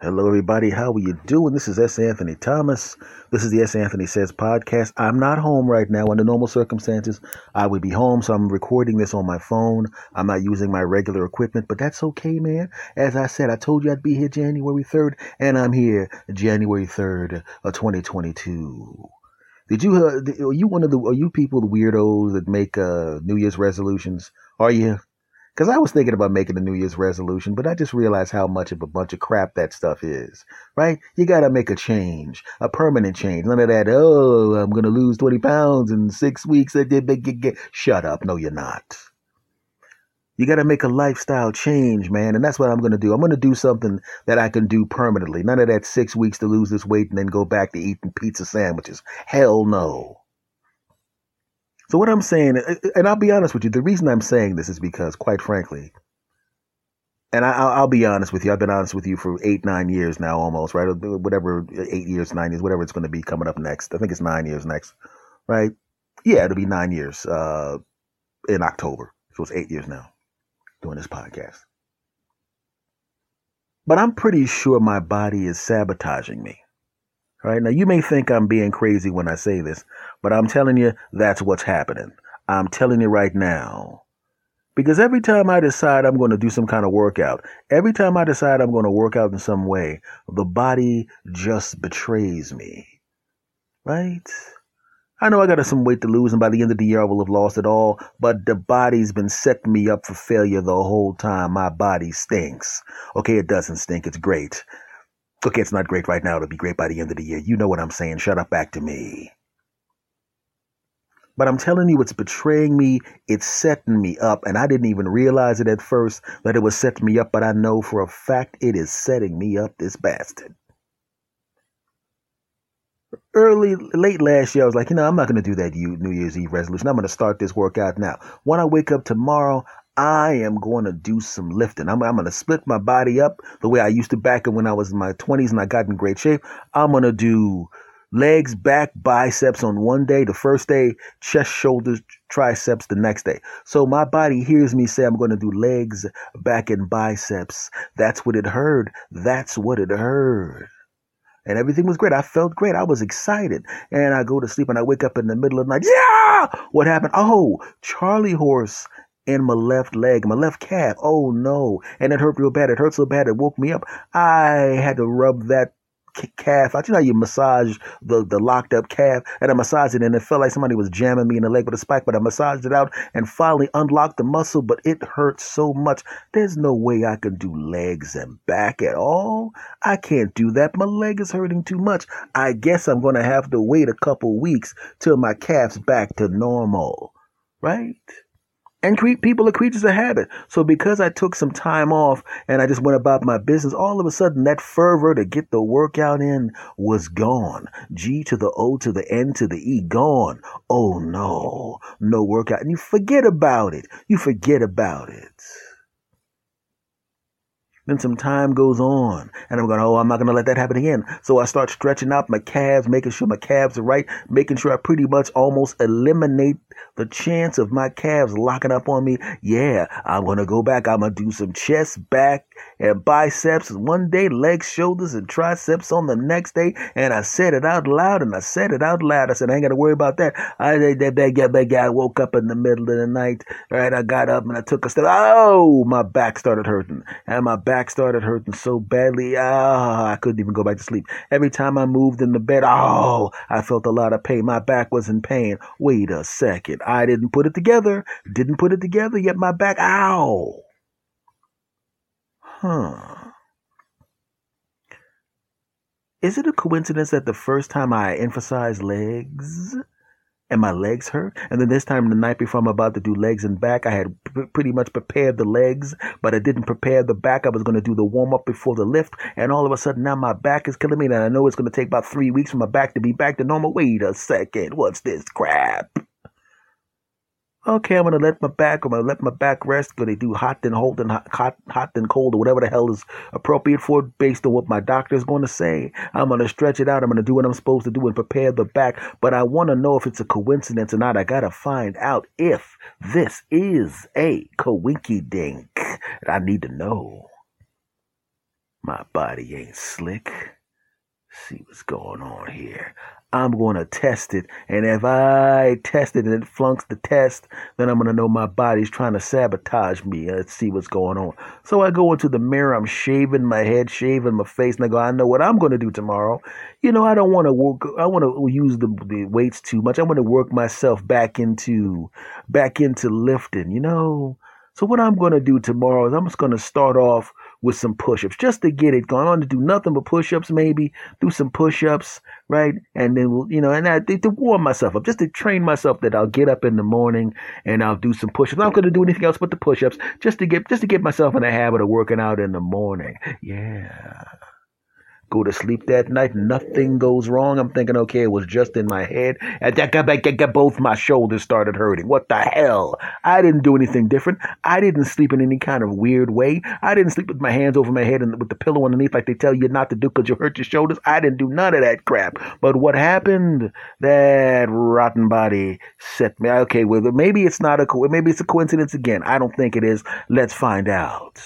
Hello, everybody. How are you doing? This is S. Anthony Thomas. This is the S. Anthony Says podcast. I'm not home right now. Under normal circumstances, I would be home, so I'm recording this on my phone. I'm not using my regular equipment, but that's okay, man. As I said, I told you I'd be here January 3rd, and I'm here January 3rd of 2022. Did you, uh, are you one of the, are you people, the weirdos that make uh, New Year's resolutions? Are you? Because I was thinking about making a New Year's resolution, but I just realized how much of a bunch of crap that stuff is, right? You got to make a change, a permanent change. None of that, oh, I'm going to lose 20 pounds in six weeks. Shut up. No, you're not. You got to make a lifestyle change, man. And that's what I'm going to do. I'm going to do something that I can do permanently. None of that six weeks to lose this weight and then go back to eating pizza sandwiches. Hell no. So what I'm saying, uh, uh, and I'll be honest with you, the reason I'm saying this is because, quite frankly, and I, will be honest with you, I've been honest with you for eight, nine years now, almost, right? Whatever, uh, eight years, nine years, whatever it's going to be coming up next. I think it's nine years next, right? Yeah, it'll be nine years uh, in October. So it's eight years now doing this podcast. But I'm pretty sure my body is sabotaging me. Right now, you may think I'm being crazy when I say this, but I'm telling you, that's what's happening. I'm telling you right now. Because every time I decide I'm going to do some kind of workout, every time I decide I'm going to work out in some way, the body just betrays me. Right? I know I got some weight to lose, and by the end of the year I will have lost it all, but the body's been setting me up for failure the whole time. My body stinks. Okay, it doesn't stink. It's great. Okay, it's not great right now. It'll be great by the end of the year. You know what I'm saying. Shut up back to me. But I'm telling you, it's betraying me. It's setting me up. And I didn't even realize it at first that it was setting me up. But I know for a fact it is setting me up, this bastard. Early, late last year, I was like, you know, I'm not going to do that New Year's Eve resolution. I'm going to start this workout now. When I wake up tomorrow, I am going to do some lifting. I'm, I'm going to split my body up the way I used to back when I was in my 20s and I got in great shape. I'm going to do legs, back, biceps on one day. The first day, chest, shoulders, triceps the next day. So my body hears me say I'm going to do legs, back, and biceps. That's what it heard. That's what it heard. And everything was great. I felt great. I was excited. And I go to sleep and I wake up in the middle of the night. Yeah! What happened? Oh, Charlie horse in my left leg, my left calf. Oh no. And it hurt real bad. It hurt so bad it woke me up. I had to rub that calf out. You know how you massage the, the locked up calf? And I massaged it and it felt like somebody was jamming me in the leg with a spike, but I massaged it out and finally unlocked the muscle, but it hurt so much. There's no way I can do legs and back at all. I can't do that. My leg is hurting too much. I guess I'm going to have to wait a couple weeks till my calf's back to normal. Right? And people are creatures of habit. So because I took some time off and I just went about my business, all of a sudden that fervor to get the workout in was gone. G to the O to the N to the E, gone. Oh no, no workout. And you forget about it. You forget about it. Then some time goes on, and I'm going, oh, I'm not going to let that happen again. So I start stretching out my calves, making sure my calves are right, making sure I pretty much almost eliminate the chance of my calves locking up on me. Yeah, I'm going to go back. I'm going to do some chest, back, and biceps one day, legs, shoulders, and triceps on the next day. And I said it out loud, and I said it out loud. I said, I ain't got to worry about that. I, that, that, that, guy woke up in the middle of the night. Right, I got up and I took a step. Oh, my back started hurting, and my back back started hurting so badly. Ah, I couldn't even go back to sleep. Every time I moved in the bed, oh, I felt a lot of pain. My back was in pain. Wait a second. I didn't put it together. Didn't put it together yet. My back, ow. Huh. Is it a coincidence that the first time I emphasized legs, and my legs hurt. And then this time, the night before I'm about to do legs and back, I had p- pretty much prepared the legs, but I didn't prepare the back. I was going to do the warm up before the lift. And all of a sudden, now my back is killing me. And I know it's going to take about three weeks for my back to be back to normal. Wait a second. What's this crap? Okay, I'm gonna let my back. I'm gonna let my back rest. Gonna do hot then hold and hot, hot, hot then cold, or whatever the hell is appropriate for it, based on what my doctor is to say. I'm gonna stretch it out. I'm gonna do what I'm supposed to do and prepare the back. But I want to know if it's a coincidence or not. I gotta find out if this is a coinky dink. I need to know. My body ain't slick. See what's going on here. I'm going to test it. And if I test it and it flunks the test, then I'm going to know my body's trying to sabotage me. Let's see what's going on. So I go into the mirror. I'm shaving my head, shaving my face, and I go, I know what I'm going to do tomorrow. You know, I don't want to work. I want to use the, the weights too much. I want to work myself back into, back into lifting, you know. So what I'm going to do tomorrow is I'm just going to start off with some push-ups just to get it going. on to do nothing but push-ups, maybe do some push-ups, right? And then we'll, you know, and I to warm myself up, just to train myself that I'll get up in the morning and I'll do some push-ups. I'm not going to do anything else but the push-ups, just to get just to get myself in the habit of working out in the morning. Yeah go to sleep that night, nothing goes wrong. I'm thinking, okay, it was just in my head. Both my shoulders started hurting. What the hell? I didn't do anything different. I didn't sleep in any kind of weird way. I didn't sleep with my hands over my head and with the pillow underneath like they tell you not to do because you hurt your shoulders. I didn't do none of that crap. But what happened? That rotten body set me. Okay, well, maybe it's not a, maybe it's a coincidence again. I don't think it is. Let's find out.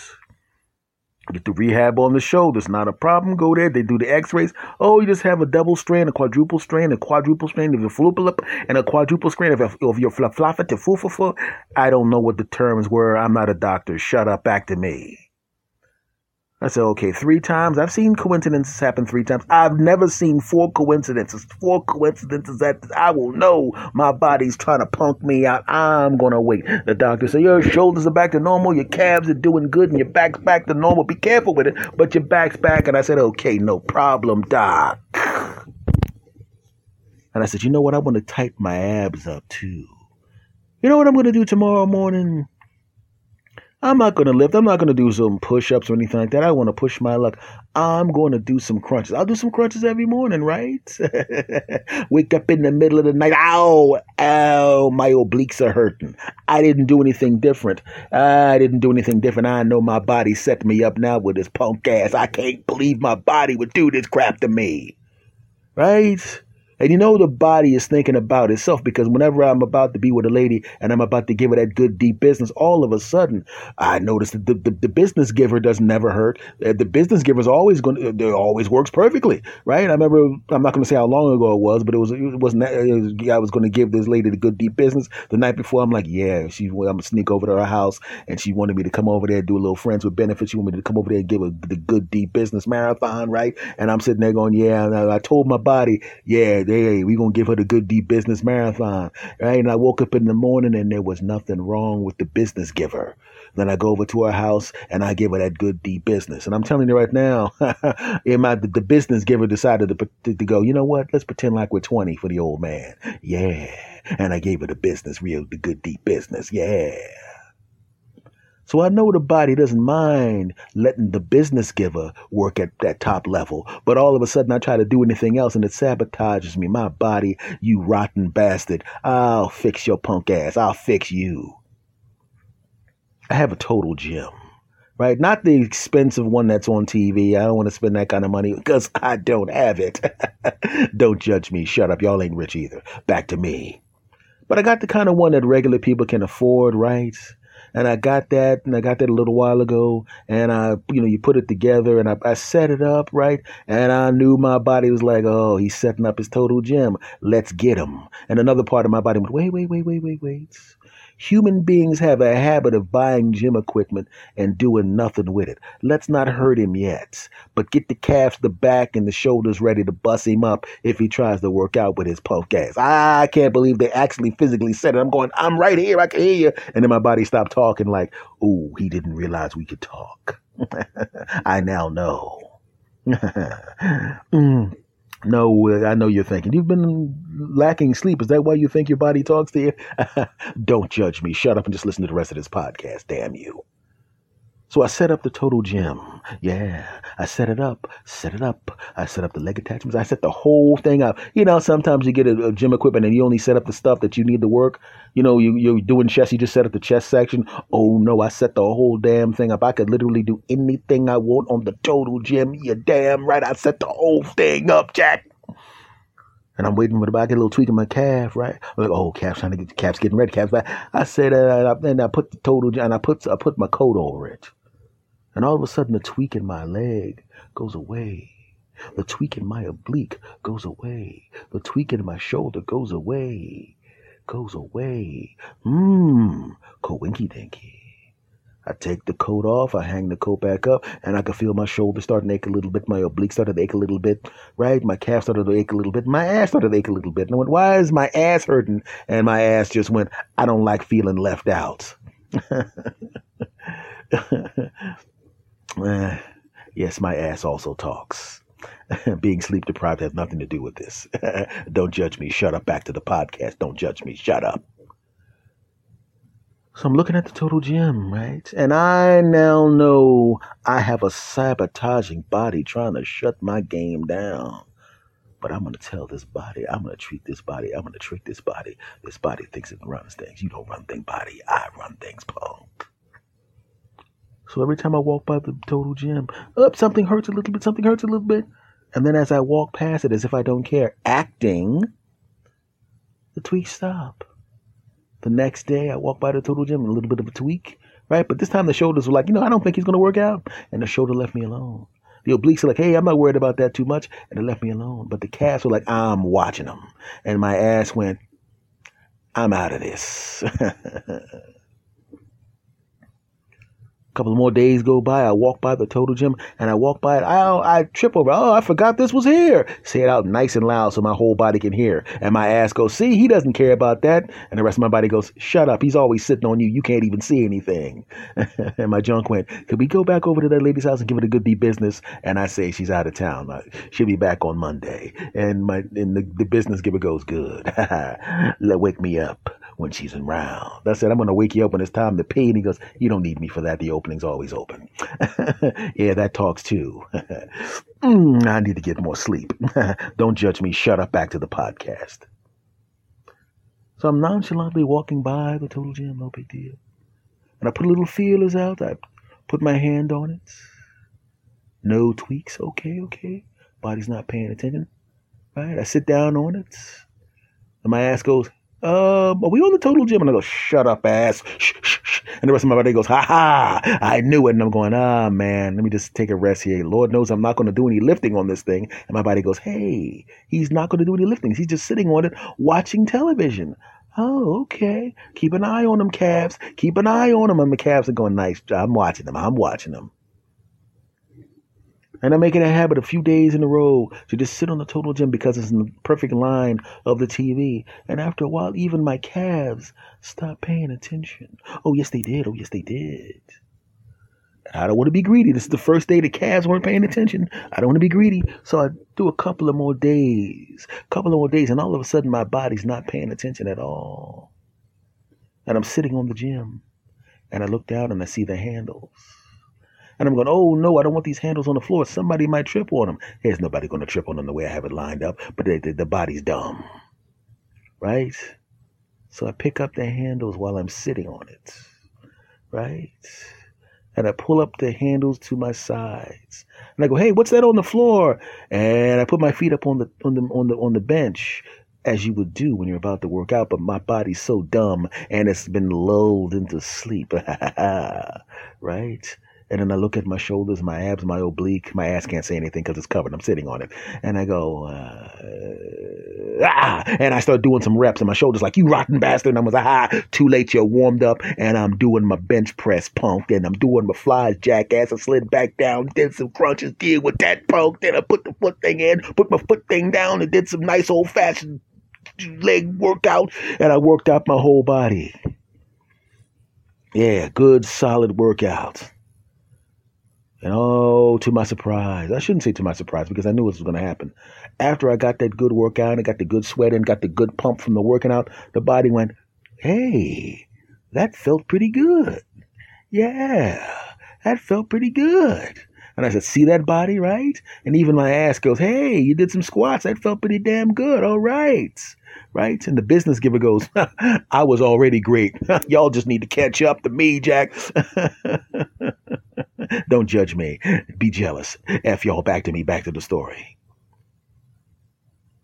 Get the rehab on the shoulders, not a problem. Go there. They do the x-rays. Oh, you just have a double strain, a quadruple strain, a quadruple strain of your flupalip, and a quadruple strain of, of your flaflaffa I don't know what the terms were. I'm not a doctor. Shut up. Back to me. I said, okay, three times. I've seen coincidences happen three times. I've never seen four coincidences. Four coincidences that I will know my body's trying to punk me out. I'm going to wait. The doctor said, your shoulders are back to normal. Your calves are doing good and your back's back to normal. Be careful with it, but your back's back. And I said, okay, no problem, doc. And I said, you know what? I want to tighten my abs up too. You know what I'm going to do tomorrow morning? I'm not going to lift. I'm not going to do some push ups or anything like that. I want to push my luck. I'm going to do some crunches. I'll do some crunches every morning, right? Wake up in the middle of the night. Ow, ow, my obliques are hurting. I didn't do anything different. I didn't do anything different. I know my body set me up now with this punk ass. I can't believe my body would do this crap to me. Right? And you know the body is thinking about itself because whenever I'm about to be with a lady and I'm about to give her that good deep business, all of a sudden I notice that the, the, the business giver does never hurt. Uh, the business giver is always going to, it always works perfectly, right? I remember, I'm not going to say how long ago it was, but it was, it wasn't, it was, I was going to give this lady the good deep business the night before. I'm like, yeah, she, I'm going to sneak over to her house and she wanted me to come over there and do a little friends with benefits. She wanted me to come over there and give her the good deep business marathon, right? And I'm sitting there going, yeah, I told my body, yeah, hey, we gonna give her the good deep business marathon, right? And I woke up in the morning and there was nothing wrong with the business giver. Then I go over to her house and I give her that good deep business. And I'm telling you right now, my, the, the business giver decided to, to, to go, you know what? Let's pretend like we're 20 for the old man. Yeah. And I gave her the business, real, the good deep business. Yeah. So I know the body doesn't mind letting the business giver work at that top level, but all of a sudden I try to do anything else and it sabotages me. My body, you rotten bastard. I'll fix your punk ass. I'll fix you. I have a total gym, right? Not the expensive one that's on TV. I don't want to spend that kind of money because I don't have it. don't judge me. Shut up. Y'all ain't rich either. Back to me. But I got the kind of one that regular people can afford, right? And I got that, and I got that a little while ago, and I, you know, you put it together, and I, I set it up right, and I knew my body was like, oh, he's setting up his total gym. Let's get him. And another part of my body went, wait, wait, wait, wait, wait, wait. Human beings have a habit of buying gym equipment and doing nothing with it. Let's not hurt him yet, but get the calves, the back, and the shoulders ready to bust him up if he tries to work out with his punk ass. I can't believe they actually physically said it. I'm going, I'm right here, I can hear you. And then my body stopped talking, like, oh, he didn't realize we could talk. I now know. mm. No, I know you're thinking. You've been lacking sleep. Is that why you think your body talks to you? Don't judge me. Shut up and just listen to the rest of this podcast. Damn you. So I set up the total gym. Yeah, I set it up, set it up. I set up the leg attachments. I set the whole thing up. You know, sometimes you get a, a gym equipment and you only set up the stuff that you need to work. You know, you, you're doing chest, you just set up the chest section. Oh no, I set the whole damn thing up. I could literally do anything I want on the total gym. You're damn right. I set the whole thing up, Jack. And I'm waiting for the back, get a little tweak in my calf, right? I'm like, oh, calf's trying to get, the calf's getting ready, calf's back. I said, uh, and I put the total, gym and I put, I put my coat over it. And all of a sudden, the tweak in my leg goes away. The tweak in my oblique goes away. The tweak in my shoulder goes away. Goes away. Mmm, coinky dinky. I take the coat off, I hang the coat back up, and I can feel my shoulder starting to ache a little bit, my oblique started to ache a little bit, right? My calf started to ache a little bit, my ass started to ache a little bit. And I went, why is my ass hurting? And my ass just went, I don't like feeling left out. uh, yes, my ass also talks. Being sleep deprived has nothing to do with this. Don't judge me. Shut up. Back to the podcast. Don't judge me. Shut up. So I'm looking at the total gym, right? And I now know I have a sabotaging body trying to shut my game down. But I'm going to tell this body, I'm going to treat this body, I'm going to trick this body. This body thinks it runs things. You don't run things, body. I run things, punk. So every time I walk by the total gym, up, something hurts a little bit, something hurts a little bit. And then as I walk past it, as if I don't care, acting, the tweaks stop. The next day, I walk by the total gym, a little bit of a tweak, right? But this time the shoulders were like, you know, I don't think he's to work out. And the shoulder left me alone. The obliques are like, hey, I'm not worried about that too much. And they left me alone. But the calves were like, I'm watching them. And my ass went, I'm out of this. Couple more days go by. I walk by the total gym and I walk by it. I, I trip over. Oh, I forgot this was here. Say it out nice and loud so my whole body can hear. And my ass goes, see, he doesn't care about that. And the rest of my body goes, shut up. He's always sitting on you. You can't even see anything. and my junk went, could we go back over to that lady's house and give it a good deep business? And I say, she's out of town. Uh, she'll be back on Monday. And my and the, the business giver goes, good. Wake me up when she's around. That's it. I'm going to wake you up when it's time to pee. And he goes, You don't need me for that. The opening's always open. yeah, that talks too. mm, I need to get more sleep. don't judge me. Shut up. Back to the podcast. So I'm nonchalantly walking by the total gym. No big deal. And I put a little feelers out. I put my hand on it. No tweaks. Okay, okay. Body's not paying attention. Right? I sit down on it. And my ass goes, um, are we on the total gym? And I go, shut up, ass. Shh, shh, shh. And the rest of my body goes, ha ha, I knew it. And I'm going, ah, man, let me just take a rest here. Lord knows I'm not going to do any lifting on this thing. And my body goes, hey, he's not going to do any lifting. He's just sitting on it watching television. Oh, okay. Keep an eye on them calves. Keep an eye on them. And the calves are going, nice. I'm watching them. I'm watching them. And I make it a habit a few days in a row to just sit on the total gym because it's in the perfect line of the TV. And after a while, even my calves stop paying attention. Oh, yes, they did. Oh, yes, they did. I don't want to be greedy. This is the first day the calves weren't paying attention. I don't want to be greedy. So I do a couple of more days, couple of more days, and all of a sudden my body's not paying attention at all. And I'm sitting on the gym and I look down and I see the handles. And I'm going, oh no, I don't want these handles on the floor. Somebody might trip on them. There's nobody going to trip on them the way I have it lined up, but the, the, the body's dumb. Right? So I pick up the handles while I'm sitting on it. Right? And I pull up the handles to my sides. And I go, hey, what's that on the floor? And I put my feet up on the on the on the on the bench as you would do when you're about to work out, but my body's so dumb and it's been lulled into sleep. right? And then I look at my shoulders, my abs, my oblique. My ass can't say anything because it's covered. I'm sitting on it. And I go, uh, ah! And I start doing some reps, and my shoulders like, you rotten bastard. And I was like, ah, too late, you're warmed up. And I'm doing my bench press punk. And I'm doing my flies, jackass. I slid back down, did some crunches, deal with that punk. Then I put the foot thing in, put my foot thing down, and did some nice old fashioned leg workout. And I worked out my whole body. Yeah, good solid workout. And oh, to my surprise, I shouldn't say to my surprise because I knew this was going to happen. After I got that good workout and got the good sweat and got the good pump from the working out, the body went, hey, that felt pretty good. Yeah, that felt pretty good. And I said, see that body, right? And even my ass goes, hey, you did some squats. That felt pretty damn good. All right. Right? And the business giver goes, I was already great. Y'all just need to catch up to me, Jack. Don't judge me. Be jealous. F y'all back to me, back to the story.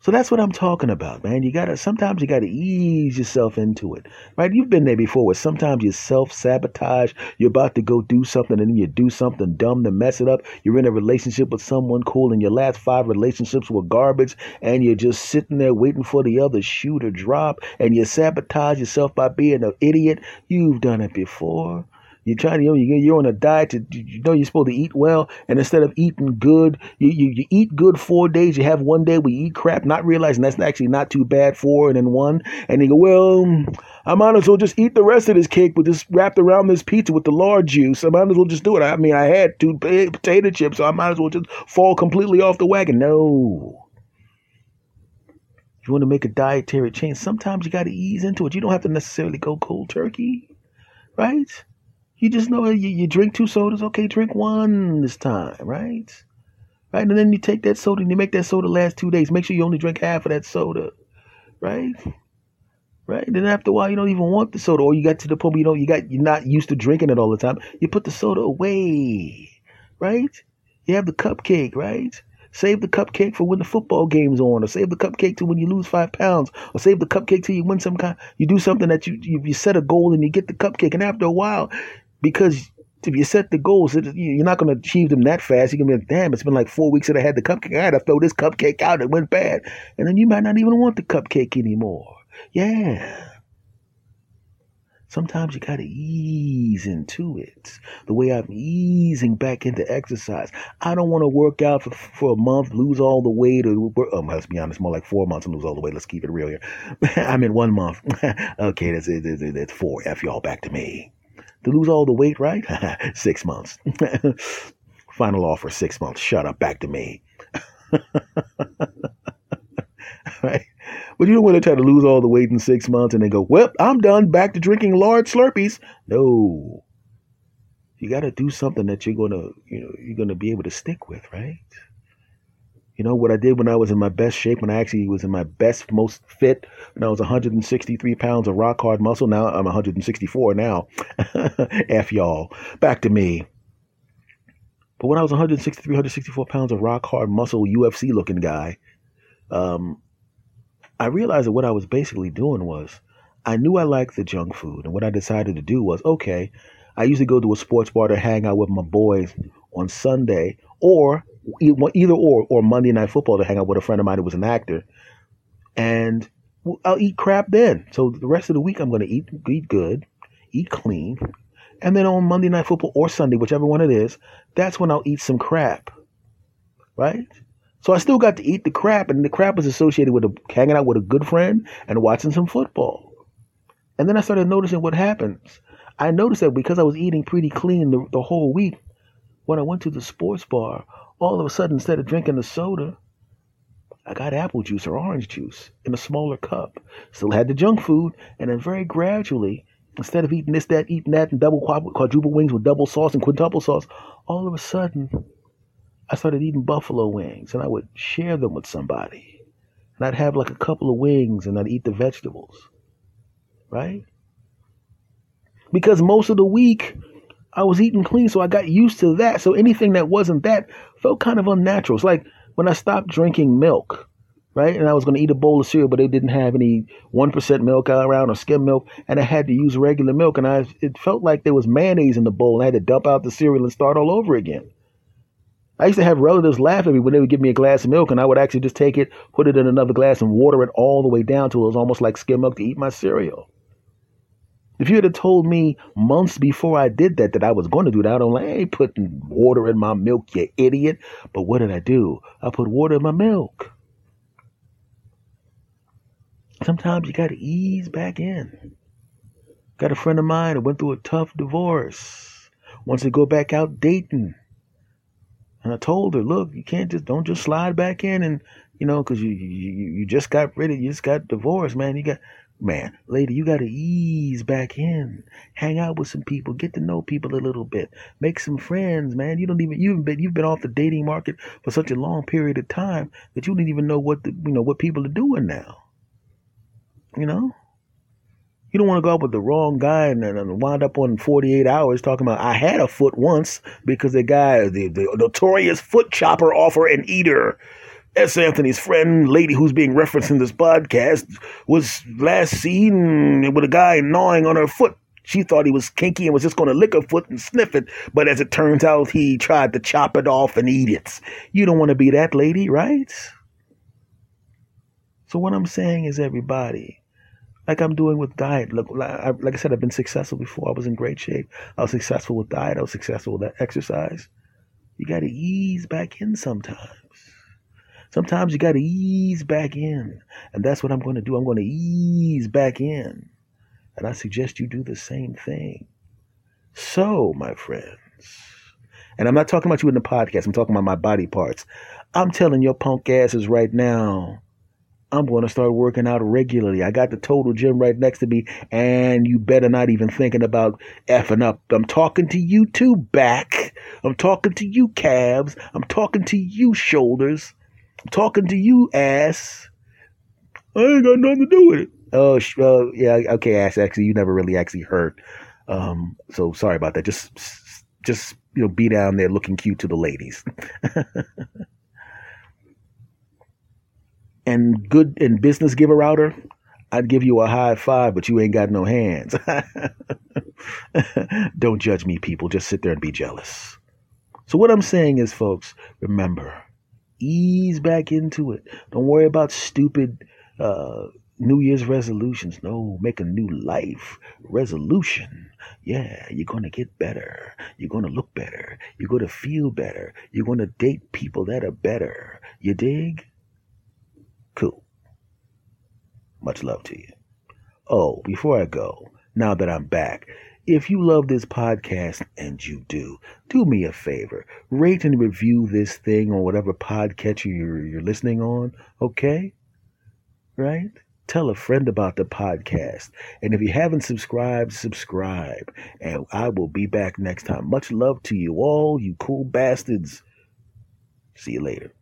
So that's what I'm talking about, man. You gotta sometimes you gotta ease yourself into it, right? You've been there before. Where sometimes you self sabotage. You're about to go do something, and then you do something dumb to mess it up. You're in a relationship with someone cool, and your last five relationships were garbage, and you're just sitting there waiting for the other shoe to drop, and you sabotage yourself by being an idiot. You've done it before. You're trying to, you know, you're on a diet. To, you know, you're supposed to eat well, and instead of eating good, you, you, you eat good four days. You have one day we eat crap, not realizing that's actually not too bad. Four and then one, and you go, well, I might as well just eat the rest of this cake with this wrapped around this pizza with the lard juice. I might as well just do it. I mean, I had two potato chips, so I might as well just fall completely off the wagon. No. You want to make a dietary change, sometimes you got to ease into it. You don't have to necessarily go cold turkey, right? You just know you, you drink two sodas, okay, drink one this time, right? Right? And then you take that soda and you make that soda last two days. Make sure you only drink half of that soda, right? Right? Then after a while, you don't even want the soda, or you got to the point where you know you got you're not used to drinking it all the time. You put the soda away, right? You have the cupcake, right? Save the cupcake for when the football game's on, or save the cupcake to when you lose five pounds, or save the cupcake till you win some kind. You do something that you you, you set a goal and you get the cupcake, and after a while, because if you set the goals, you're not going to achieve them that fast. You're going to be like, damn, it's been like four weeks that I had the cupcake. I had to throw this cupcake out. It went bad. And then you might not even want the cupcake anymore. Yeah. Sometimes you got to ease into it. The way I'm easing back into exercise. I don't want to work out for, for a month, lose all the weight, or oh, let's be honest, more like four months and lose all the weight. Let's keep it real here. I'm in one month. okay, that's, that's, that's four. F y'all back to me to lose all the weight, right? six months. Final offer, six months. Shut up, back to me. right? But you don't want to try to lose all the weight in six months and then go, well, I'm done, back to drinking large Slurpees. No. You got to do something that you're going to, you know, you're going to be able to stick with, right? You know, what I did when I was in my best shape, when I actually was in my best, most fit, when I was 163 pounds of rock hard muscle. Now I'm 164 now. F y'all. Back to me. But when I was 163, 164 pounds of rock hard muscle, UFC looking guy, um, I realized that what I was basically doing was I knew I liked the junk food. And what I decided to do was okay, I usually go to a sports bar to hang out with my boys on Sunday, or either or or Monday Night Football to hang out with a friend of mine who was an actor, and I'll eat crap then. So the rest of the week I'm going to eat eat good, eat clean, and then on Monday Night Football or Sunday, whichever one it is, that's when I'll eat some crap, right? So I still got to eat the crap, and the crap is associated with a, hanging out with a good friend and watching some football. And then I started noticing what happens. I noticed that because I was eating pretty clean the, the whole week, when I went to the sports bar all of a sudden, instead of drinking the soda, I got apple juice or orange juice in a smaller cup. Still had the junk food, and then very gradually, instead of eating this, that, eating that, and double quadruple wings with double sauce and quintuple sauce, all of a sudden, I started eating buffalo wings, and I would share them with somebody. And I'd have like a couple of wings, and I'd eat the vegetables, right? Because most of the week, I was eating clean, so I got used to that. So anything that wasn't that felt kind of unnatural. It's like when I stopped drinking milk, right? And I was going to eat a bowl of cereal, but they didn't have any 1% milk around or skim milk, and I had to use regular milk. And I it felt like there was mayonnaise in the bowl, and I had to dump out the cereal and start all over again. I used to have relatives laugh at me when they would give me a glass of milk, and I would actually just take it, put it in another glass, and water it all the way down till it was almost like skim milk to eat my cereal. If you had told me months before I did that that I was going to do that, I'm like, I ain't putting water in my milk, you idiot. But what did I do? I put water in my milk. Sometimes you got to ease back in. Got a friend of mine that went through a tough divorce. Wants to go back out dating. And I told her, look, you can't just don't just slide back in and you know, because you, you you just got rid of you just got divorced, man. You got man, lady, you got to ease back in, hang out with some people, get to know people a little bit, make some friends, man. You don't even you've been you've been off the dating market for such a long period of time that you don't even know what the, you know what people are doing now. You know. You don't want to go out with the wrong guy and, and wind up on 48 hours talking about, I had a foot once because the guy, the, the notorious foot chopper offer and eater, S. Anthony's friend, lady who's being referenced in this podcast, was last seen with a guy gnawing on her foot. She thought he was kinky and was just going to lick her foot and sniff it, but as it turns out, he tried to chop it off and eat it. You don't want to be that lady, right? So, what I'm saying is, everybody, like I'm doing with diet. Look, like I said, I've been successful before. I was in great shape. I was successful with diet. I was successful with that exercise. You got to ease back in sometimes. Sometimes you got to ease back in. And that's what I'm going to do. I'm going to ease back in. And I suggest you do the same thing. So, my friends, and I'm not talking about you in the podcast, I'm talking about my body parts. I'm telling your punk asses right now, I'm going to start working out regularly. I got the total gym right next to me, and you better not even thinking about effing up. I'm talking to you too, back. I'm talking to you, calves. I'm talking to you, shoulders. Talking to you, ass. I ain't got nothing to do with it. Oh, uh, yeah, okay, ass. Actually, you never really actually hurt. Um, so sorry about that. Just, just you know, be down there looking cute to the ladies. and good and business giver outer, I'd give you a high five, but you ain't got no hands. Don't judge me, people. Just sit there and be jealous. So, what I'm saying is, folks, remember, ease back into it. Don't worry about stupid uh, New Year's resolutions. No, make a new life resolution. Yeah, you're going to get better. You're going to look better. You're going to feel better. You're going to date people that are better. You dig? Cool. Much love to you. Oh, before I go, now that I'm back, if you love this podcast, and you do, do me a favor. Rate and review this thing on whatever podcatcher you're, you're listening on, okay? Right? Tell a friend about the podcast. And if you haven't subscribed, subscribe. And I will be back next time. Much love to you all, you cool bastards. See you later.